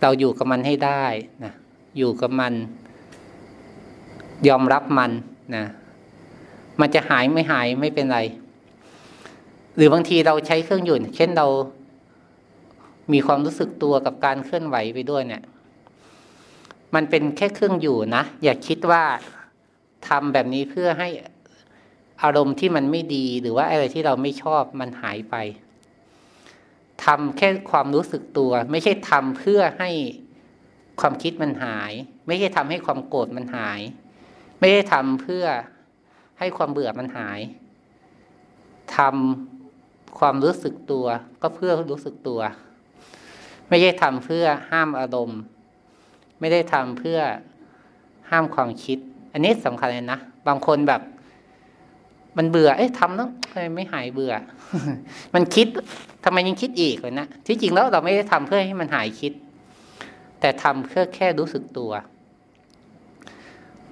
เราอยู่กับมันให้ได้นะอยู่กับมัน ยอมรับมันนะมันจะหายไม่หายไม่เป็นไร หรือบางทีเราใช้เครื่องหยุ่นเช่นเรามีความรู้สึกตัวกับการเคลื่อนไหวไปด้วยเนี่ย มันเป็นแค่เครื่องอยู่นะ อย่าคิดว่าทำแบบนี้เพื่อให้อารมณ์ที่มันไม่ดีหรือว่าอะไรที่เราไม่ชอบมันหายไปทำแค่ความรู้สึกตัว ไม่ใช่ทำเพื่อให้ความคิดมันหาย ไม่ใช่ทำให้ความโกรธมันหาย ไม่ได้ทำเพื่อให้ความเบื่อมันหายทำความรู้สึกตัว ก็เพื่อรู้สึกตัว ไม่ใช่ทำเพื่อห้ามอารมณ์ ไม่ได้ทำเพื่อห้ามความคิด อันนี้สำคัญเลยนะ บางคนแบบ มันเบื่อ เอ๊ะทำแล้วทำไมไม่หายเบื่อ มันคิดทำไมยังคิดอีกเลยนะที่จริงแล้วเราไม่ได้ทำเพื่อให้มันหายคิด แต่ทำเพื่อแค่รู้สึกตัว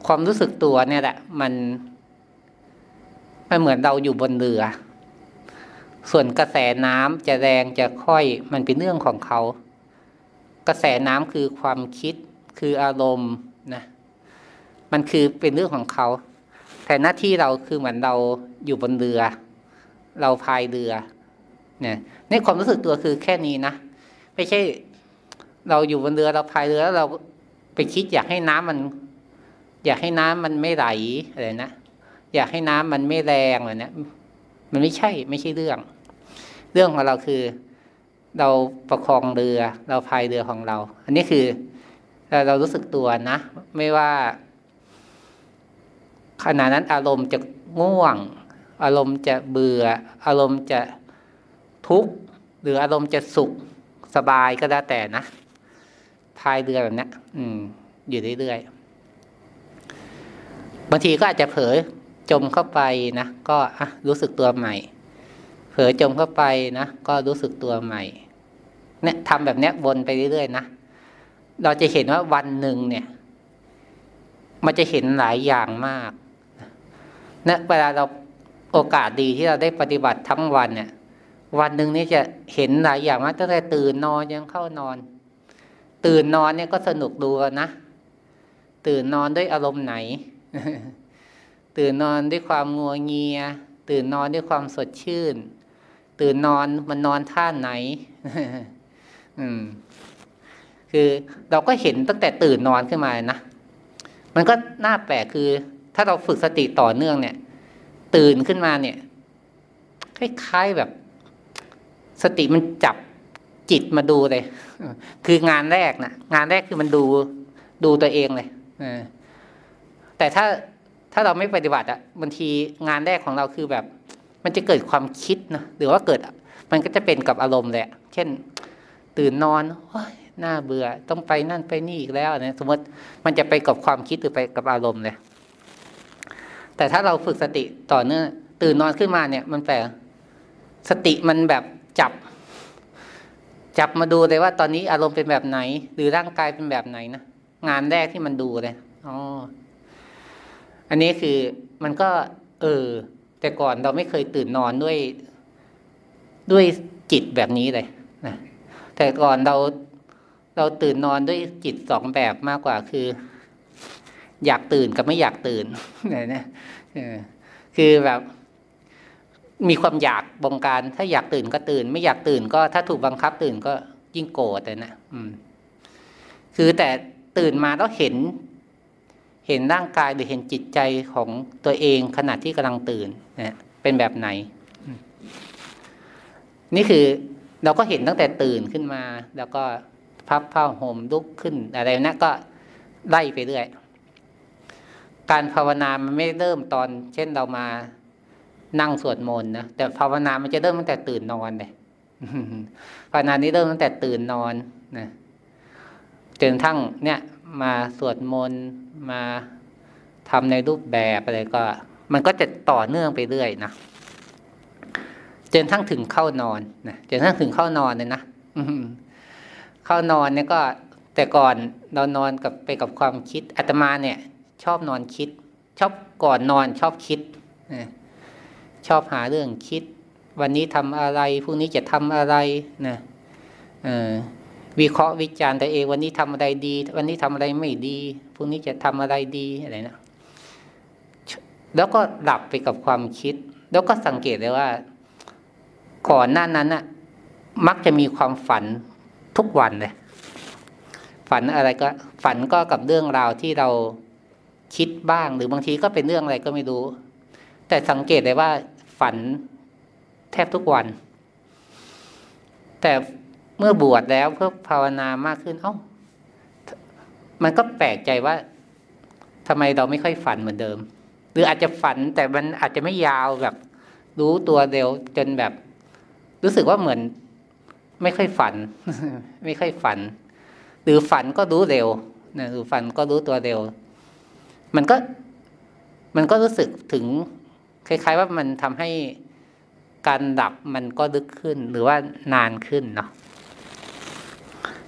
ความรู้สึกตัวเนี่ยแหละ มันมันเหมือนเราอยู่บนเรือ ส่วนกระแสน้ำจะแรงจะค่อย มันเป็นเรื่องของเขา กระแสน้ำคือความคิด คืออารมณ์นะมันคือเป็นเรื่องของเขา แต่หน้าที่เราคือเหมือนเราอยู่บนเรือ เราพายเรือเนี่ยในความรู้สึกตัวคือแค่นี้นะไม่ใช่ เราอยู่บนเรือเราพายเรือแล้วเราไปคิดอยากให้น้ำมัน อยากให้น้ำมันไม่ไหลอะไรนะอยากให้น้ำมันไม่แรงอะไรนะมันไม่ใช่ไม่ใช่เรื่อง เรื่องของเราคือ เราประคองเรือ เราพายเรือของเรา อันนี้คือ เรารู้สึกตัวนะ ไม่ว่าขณะนั้นอารมณ์จะง่วง อารมณ์จะเบื่อ อารมณ์จะทุกข์หรืออารมณ์จะสุขสบายก็แล้แต่นะพายเรือแบบนี้อืม อยู่เรื่อยๆบางทีก็อาจจะเผลอจมเข้าไปนะก็อะรู้สึกตัวใหม่ เผลอจมเข้าไปนะก็รู้สึกตัวใหม่ เนี่ยทำแบบนี้วนไปเรื่อยๆนะ เราจะเห็นว่าวันหนึ่งเนี่ย มันจะเห็นหลายอย่างมากนะเวลาเราโอกาสดีที่เราได้ปฏิบัติทั้งวันเนี่ย วันหนึ่งนี่จะเห็นหลายอย่างมากตั้งแต่ตื่นนอนยังเข้านอน ตื่นนอนเนี่ยก็สนุกดูนะ ตื่นนอนด้วยอารมณ์ไหน ตื่นนอนด้วยความงัวงเงีย ตื่นนอนด้วยความสดชื่น ตื่นนอนมันนอนท่าไหน อืม คือเราก็เห็นตั้งแต่ตื่นนอนขึ้นมานะ มันก็น่าแปลกคือ ถ้าเราฝึกสติต่อเนื่องเนี่ย ตื่นขึ้นมาเนี่ยคล้ายๆแบบ สติมันจับจิตมาดูเลย คืองานแรกนะงานแรกคือมันดูดูตัวเองเลยแต่ถ้าถ้าเราไม่ปฏิบัติอะบางทีงานแรกของเราคือแบบ มันจะเกิดความคิดนะหรือว่าเกิด มันก็จะเป็นกับอารมณ์แหละ เช่น ตื่นนอน น่าเบื่อ ต้องไปนั่นไปนี่อีกแล้วนะสมมติมันจะไปกับความคิดหรือไปกับอารมณ์เลย แต่ถ้าเราฝึกสติต่อเนื่องตื่นนอนขึ้นมาเนี่ย มันแปลสติมันแบบจับ จับมาดูเลยว่าตอนนี้อารมณ์เป็นแบบไหน หรือร่างกายเป็นแบบไหนนะงานแรกที่มันดูเลยอ๋ออันนี้คือมันก็ เออ แต่ก่อนเราไม่เคยตื่นนอนด้วยด้วยจิตแบบนี้เลยนะแต่ก่อนเรา เราตื่นนอนด้วยจิตสองแบบมากกว่าคือ อยากตื่นกับไม่อยากตื่นเนี่ยนะคือแบบมีความอยากบงการ ถ้าอยากตื่นก็ตื่น ไม่อยากตื่นก็ถ้าถูกบังคับตื่นก็ยิ่งโกรธเลยนะอืม คือแต่ตื่นมาแล้วเห็น เห็นร่างกายหรือเห็นจิตใจของตัวเองขณะที่กำลังตื่นนะเป็นแบบไหน นี่คือเราก็เห็นตั้งแต่ตื่นขึ้นมา แล้วก็ พับผ้าห่มลุกขึ้นอะไรนะก็ไล่ไปเรื่อย การภาวนามันไม่เริ่มตอน เช่นเรามานั่งสวดมนต์นะแต่ภาวนามันจะเริ่มตั้งแต่ตื่นนอนเลยภาวนานี้เริ่มตั้งแต่ตื่นนอนนะจนทั้งเนี่ย มาสวดมนต์มาทำในรูปแบบอะไรก็ มันก็จะต่อเนื่องไปเรื่อยนะจนทั้งถึงเข้านอนนะจนทั้งถึงเข้านอนเลยนะ เข้านอนเนี่ยก็แต่ก่อนเรานอนกับไปกับความคิดอาตมาเนี่ย ชอบนอนคิด ชอบก่อนนอนชอบคิดชอบหาเรื่องคิด วันนี้ทำอะไรพรุ่งนี้จะทำอะไรนะวิเคราะห์วิจารณ์ตัวเอง วันนี้ทำอะไรดี วันนี้ทำอะไรไม่ดีพรุ่งนี้จะทำอะไรดีอะไรนะแล้วก็ดับไปกับความคิด แล้วก็สังเกตเลยว่า ก่อนหน้านั้นน่ะ มักจะมีความฝัน ทุกวันเลยฝันอะไรก็ ฝันก็กับเรื่องราวที่เราคิดบ้าง หรือบางทีก็เป็นเรื่องอะไรก็ไม่รู้ แต่สังเกตเลยว่า ฝันแทบทุกวัน แต่เมื่อบวชแล้วเพื่อภาวนามากขึ้น เอ้า มันก็แปลกใจว่าทำไมเราไม่ค่อยฝันเหมือนเดิม หรืออาจจะฝันแต่มันอาจจะไม่ยาวแบบ รู้ตัวเร็วจนแบบ รู้สึกว่าเหมือน ไม่ค่อยฝัน ไม่ค่อยฝัน หรือฝันก็รู้เร็วนะหรือฝันก็รู้ตัวเร็ว มันก็มันก็รู้สึกถึงคล้าย ๆ ว่ามันทำให้การดับมันก็ลึกขึ้นหรือว่านานขึ้นเนาะ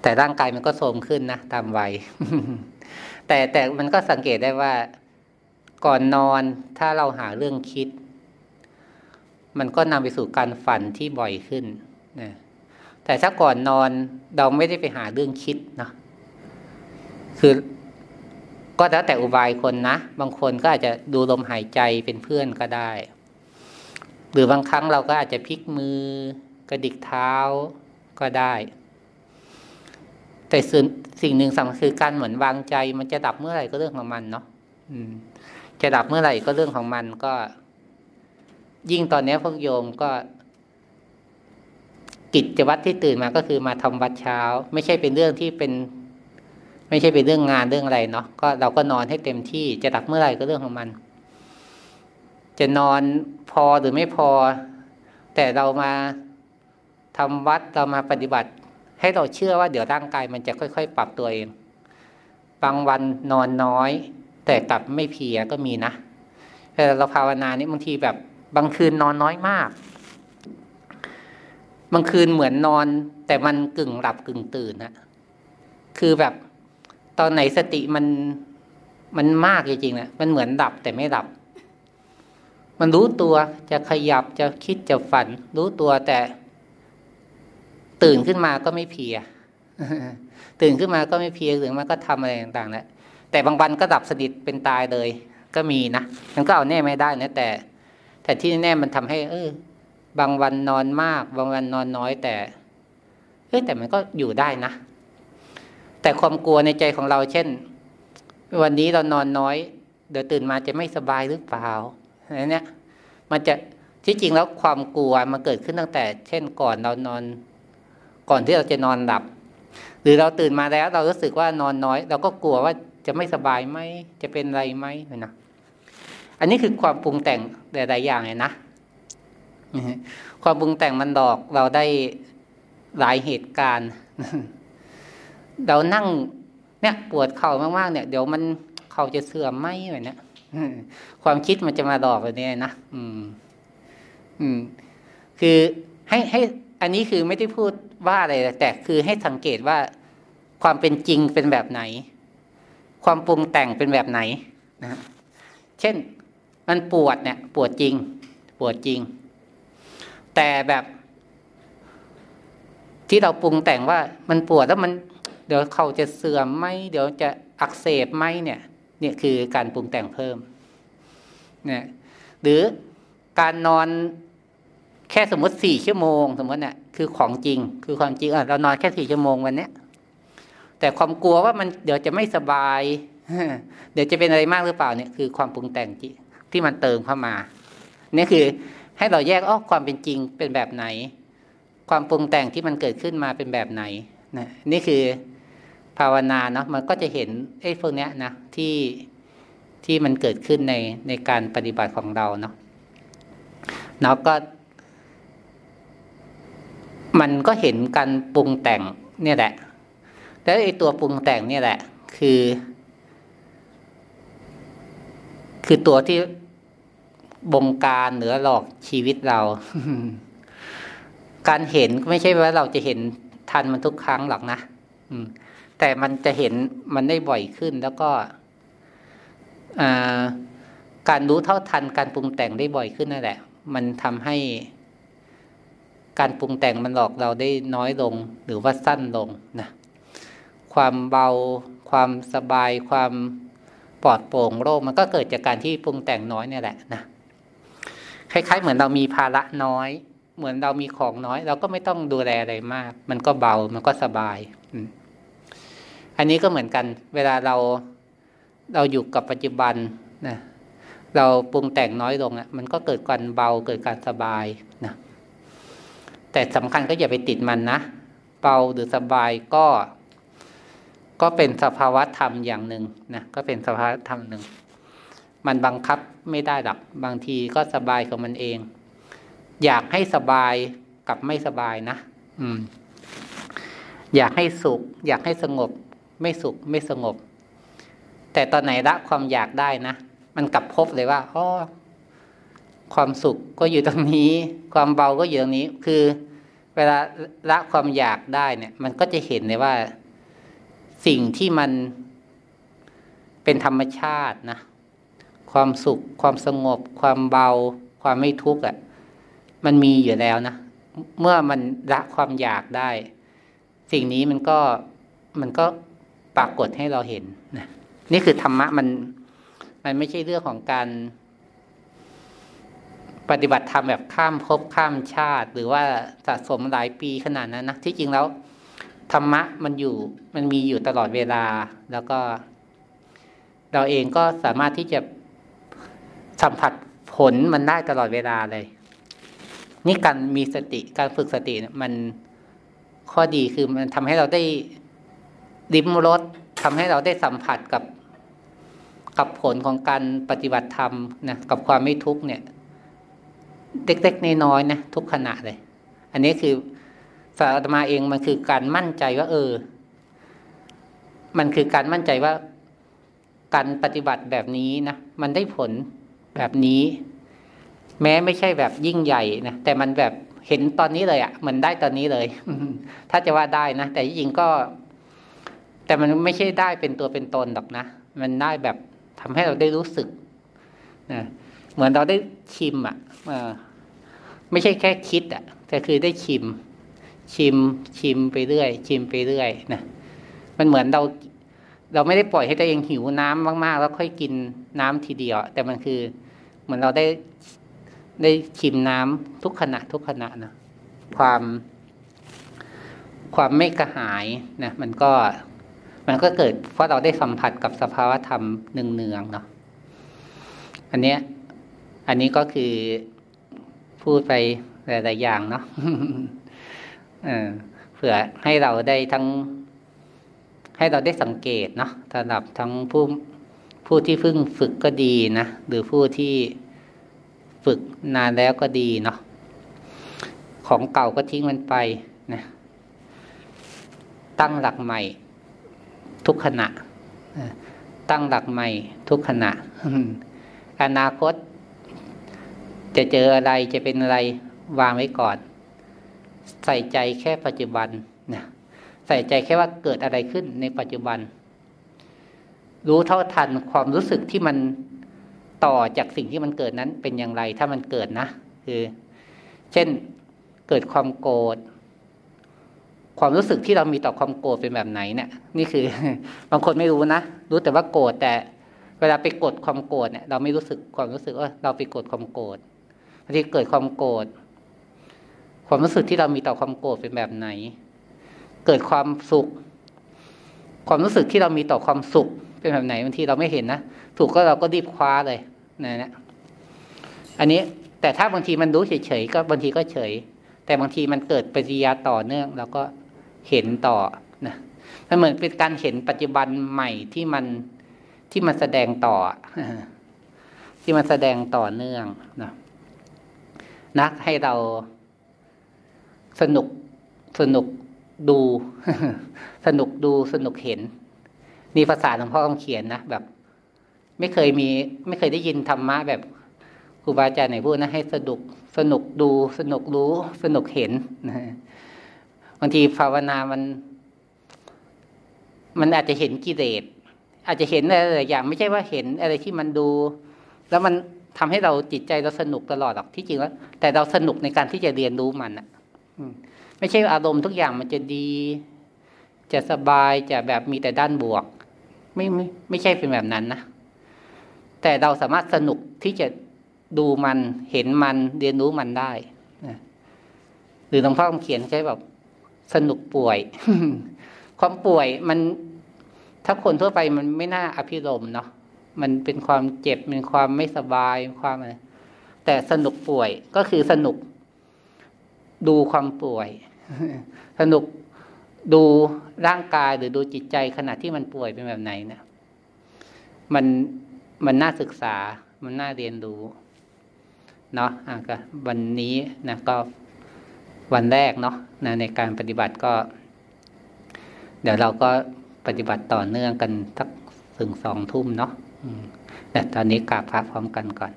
แต่ร่างกายมันก็โทรมขึ้นนะตามวัยแต่แต่มันก็สังเกตได้ว่า ก่อนนอนถ้าเราหาเรื่องคิด มันก็นำไปสู่การฝันที่บ่อยขึ้นนะ แต่ถ้าก่อนนอนเราไม่ได้ไปหาเรื่องคิดนะคือก็แล้วแต่อุบายคนนะ บางคนก็อาจจะดูลมหายใจเป็นเพื่อนก็ได้ หรือบางครั้งเราก็อาจจะพลิกมือกระดิกเท้าก็ได้ แต่สิ่งหนึ่งสำคัญคือการเหมือนวางใจ มันจะดับเมื่อไหร่ก็เรื่องของมันเนาะจะดับเมื่อไหร่ก็เรื่องของมันก็ ยิ่งตอนนี้พวกโยมก็ กิจวัตรที่ตื่นมาก็คือมาทำวัดเช้า ไม่ใช่เป็นเรื่องที่เป็น ไม่ใช่เป็นเรื่องงานเรื่องอะไรเนาะก็เราก็นอนให้เต็มที่จะดับเมื่อไหร่ก็เรื่องของมัน จะนอนพอหรือไม่พอ แต่เรามาทำวัดเรามาปฏิบัติ ให้เราเชื่อว่าเดี๋ยวร่างกายมันจะค่อย ๆ ปรับตัวเองบางวันนอนน้อย แต่กลับไม่เพียก็มีนะแต่เราภาวนานี่บางทีแบบบางคืนนอนน้อยมาก บางคืนเหมือนนอน แต่มันกึ่งหลับกึ่งตื่นนะคือแบบตอนไหนสติมันมันมากจริงๆนะมันเหมือนดับแต่ไม่ดับ มันรู้ตัวจะขยับจะคิดจะฝัน รู้ตัวแต่ ตื่นขึ้นมาก็ไม่เพีย ตื่นขึ้นมาก็ไม่เพียหรือมันก็ทำอะไรต่างๆแหละแต่บางวันก็ดับสนิทเป็นตายเลย ก็มีนะมันก็เอาแน่ไม่ได้นะแต่ แต่ที่แน่มันทำให้ เออ บางวันนอนมาก บางวันนอนน้อยแต่เออแต่มันก็อยู่ได้นะ แต่ความกลัวในใจของเราเช่น วันนี้เรานอนน้อย เดี๋ยวตื่นมาจะไม่สบายหรือเปล่าอะไรเนี้ยมันจะที่จริงแล้วความกลัวมันเกิดขึ้นตั้งแต่ เช่นก่อนเรานอน ก่อนที่เราจะนอนหลับ หรือเราตื่นมาแล้ว เรารู้สึกว่านอนน้อย เราก็กลัวว่าจะไม่สบายไหมจะเป็นอะไรไหมนะอันนี้คือความปรุงแต่งหลายๆอย่างเลยนะ ความปรุงแต่งมันดอกเราได้หลายเหตุการณ์ เรานั่ง เนี่ยปวดเข่ามากๆเนี่ย เดี๋ยวมันเข่าจะเสื่อมไหมแบบนี้ความคิดมันจะมาดอกแบบนี้นะอืม อืม คือให้ให้ อันนี้คือไม่ได้พูดว่าอะไรแต่คือให้สังเกตว่าความเป็นจริงเป็นแบบไหน ความปรุงแต่งเป็นแบบไหนนะเช่น มันปวดเนี่ย ปวดจริง ปวดจริง แต่แบบที่เราปรุงแต่งว่ามันปวดแล้วมัน เดี๋ยวเขาจะเสื่อมไหมเดี๋ยวจะอักเสบไหมเนี่ย เนี่ยคือการปรุงแต่งเพิ่มเนี่ยหรือการนอนแค่สมมติสี่ชั่วโมง สมมติเนี่ยคือของจริง คือความจริงอะเรานอนแค่สี่ชั่วโมงวันเนี้ยแต่ความกลัวว่ามันเดี๋ยวจะไม่สบาย เดี๋ยวจะเป็นอะไรมากหรือเปล่าเนี่ยคือความปรุงแต่งที่มันเติมเข้ามา นี่คือ ให้เราแยกอ๋อความเป็นจริงเป็นแบบไหน ความปรุงแต่งที่มันเกิดขึ้นมาเป็นแบบไหนนะนี่คือภาวนาเนาะมันก็จะเห็นไอ้พวกเนี้ยนะที่ที่มันเกิดขึ้นในในการปฏิบัติของเราเนาะเนาะก็ มันก็เห็นการปรุงแต่งเนี่ยแหละแล้วไอ้ตัวปรุงแต่งเนี่ยแหละ คือ คือตัวที่ บงการเหนือหลอกชีวิตเรา การเห็นไม่ใช่ว่าเราจะเห็นทันมันทุกครั้งหรอกนะแต่มันจะเห็นมันได้บ่อยขึ้นแล้วก็การรู้เท่าทันการปรุงแต่งได้บ่อยขึ้นนั่นแหละ มันทำให้การปรุงแต่งมันหลอกเราได้น้อยลงหรือว่าสั้นลงนะความเบา ความสบายความปลอดโปร่งโล่งมันก็เกิดจากการที่ปรุงแต่งน้อยเนี่ยแหละนะ คล้าย ๆ เหมือนเรามีภาระน้อย เหมือนเรามีของน้อย เราก็ไม่ต้องดูแลอะไรมาก มันก็เบามันก็สบายอันนี้ก็เหมือนกัน เวลาเราเราอยู่กับปัจจุบันนะเราปรุงแต่งน้อยลงอะ มันก็เกิดการเบาเกิดการสบายนะแต่สำคัญก็อย่าไปติดมันนะเบาหรือสบายก็ ก็เป็นสภาวะธรรมอย่างหนึ่งนะก็เป็นสภาวะธรรมหนึ่ง มันบังคับไม่ได้หรอกบางทีก็สบายของมันเอง อยากให้สบายกับไม่สบายนะอืม อยากให้สุข อยากให้สงบ ไม่สุขไม่สงบ แต่ตอนไหนละความอยากได้นะมันกลับพบเลยว่าอ๋อความสุขก็อยู่ตรงนี้ ความเบาก็อยู่ตรงนี้ คือ เวลาละความอยากได้เนี่ย มันก็จะเห็นเลยว่า สิ่งที่มันเป็นธรรมชาตินะ ความสุข ความสงบ ความเบา ความไม่ทุกข์อะมันมีอยู่แล้วนะเมื่อมันละความอยากได้ สิ่งนี้มันก็มันก็ปรากฏให้เราเห็นนะนี่คือธรรมะมัน มันไม่ใช่เรื่องของการ ปฏิบัติธรรมแบบข้ามภพข้ามชาติ หรือว่าสะสมหลายปีขนาดนั้นนะที่จริงแล้วธรรมะมันอยู่ มันมีอยู่ตลอดเวลา แล้วก็ เราเองก็สามารถที่จะ สัมผัสผลมันได้ตลอดเวลาเลย นี่การมีสติการฝึกสติเนี่ยมันข้อดีคือมันทำให้เราได้ริมรสทำให้เราได้สัมผัสกับกับผลของการปฏิบัติธรรมนะกับความไม่ทุกข์เนี่ย เล็กๆน้อยๆนะทุกขณะเลย อันนี้คือสาธมาเองมันคือการมั่นใจว่า เออ มันคือการมั่นใจว่าการปฏิบัติแบบนี้นะมันได้ผล แบบนี้ แม้ไม่ใช่แบบยิ่งใหญ่นะแต่มันแบบเห็นตอนนี้เลยอะ่ะ มันได้ตอนนี้เลยถ้าจะว่าได้นะแต่จริงก็ แต่มันไม่ใช่ได้เป็นตัวเป็นตนหรอกนะมันได้แบบทำให้เราได้รู้สึกนะเหมือนเราได้ชิมอะไม่ใช่แค่คิดอะแต่คือได้ชิม ชิมชิมไปเรื่อย ชิมไปเรื่อยนะมันเหมือนเรา เราไม่ได้ปล่อยให้ตัวเองหิวน้ำมาก ๆ แล้วค่อยกินน้ำทีเดียว แต่มันคือเหมือนเราได้ได้ชิมน้ำทุกขณะทุกขณะนะความ ความไม่กระหายนะมันก็ มันก็เกิด เพราะเราได้สัมผัสกับสภาวธรรมเนืองๆเนาะอันเนี้ย อันนี้ก็คือพูดไปหลายๆอย่างเนาะเเผื่อให้เราได้ทั้ง ให้เราได้สังเกตเนาะสำหรับทั้งผู้ผู้ที่เพิ่งฝึกก็ดีนะหรือผู้ที่ฝึกนานแล้วก็ดีเนาะของเก่าก็ทิ้งมันไปนะตั้งหลักใหม่ ทุกขณะตั้งหลักใหม่ทุกขณะอนาคต จะเจออะไรจะเป็นอะไรวางไว้ก่อน ใส่ใจแค่ปัจจุบัน ส่ใจแค่ว่าเกิดอะไรขึ้นในปัจจุบัน รู้เท่าทันความรู้สึกที่มันต่อจากสิ่งที่มันเกิดนั้นเป็นอย่างไร ถ้ามันเกิดนะ คือ เช่นเกิดความโกรธความรู้สึกที่เรามีต่อความโกรธเป็นแบบไหนเนี่ย นี่คือบางคนไม่รู้นะรู้แต่ว่าโกรธแต่ เวลาไปกดความโกรธเนี่ย เราไม่รู้สึกความรู้สึกว่าเราไปกดความโกรธบางทีเกิดความโกรธความรู้สึกที่เรามีต่อความโกรธเป็นแบบไหน เกิดความสุข ความรู้สึกที่เรามีต่อความสุขเป็นแบบไหนบางทีเราไม่เห็นนะสุขก็เราก็รีบคว้าเลยนะเนี่ยอันนี้แต่ถ้าบางทีมันรู้เฉยๆก็บางทีก็เฉย แต่บางทีมันเกิดปฏิยาต่อเนื่องเราก็เห็นต่อนะมันเหมือนเป็นการเห็นปัจจุบันใหม่ที่มันที่มันแสดงต่อ ที่มันแสดงต่อเนื่องนะนักให้เราสนุกสนุก ดู สนุกดูสนุกเห็น นี่ภาษาหลวงพ่อต้องเขียนนะแบบ ไม่เคยมี ไม่เคยได้ยินธรรมะแบบครูบาอาจารย์ไหนพูดนะให้สนุกสนุกดู สนุกรู้ สนุกเห็นนะบางทีภาวนามัน มันอาจจะเห็นกิเลสอาจจะเห็นอะไรอย่างไม่ใช่ว่าเห็นอะไรที่มันดู แล้วมันทำให้เราจิตใจเราสนุกตลอดหรอกที่จริงแล้วแต่เราสนุกในการที่จะเรียนรู้มันอะ ไม่ใช่อารมณ์ทุกอย่างมันจะดี จะสบายจะแบบมีแต่ด้านบวก ไม่ไม่ไม่ใช่เป็นแบบนั้นนะแต่เราสามารถสนุกที่จะดูมันเห็นมันเรียนรู้มันได้นะหรือหลวงพ่อเขียนใช้แบบสนุกป่วย ความป่วยมันถ้าคนทั่วไปมันไม่น่าอภิรมเนาะมันเป็นความเจ็บเป็นความไม่สบายความอะไรแต่สนุกป่วยก็คือสนุกดูความป่วย สนุกดูร่างกายหรือดูจิตใจขณะที่มันป่วยเป็นแบบไหนเนะมันมันน่าศึกษา มันน่าเรียนรู้เนาะอะก็วันนี้นะก็วันแรกเนาะนะในการปฏิบัติก็ เดี๋ยวเราก็ปฏิบัติต่อเนื่องกันสักถึงสองทุ่มเนาะแต่ตอนนี้กราบพระพร้อมกันก่อน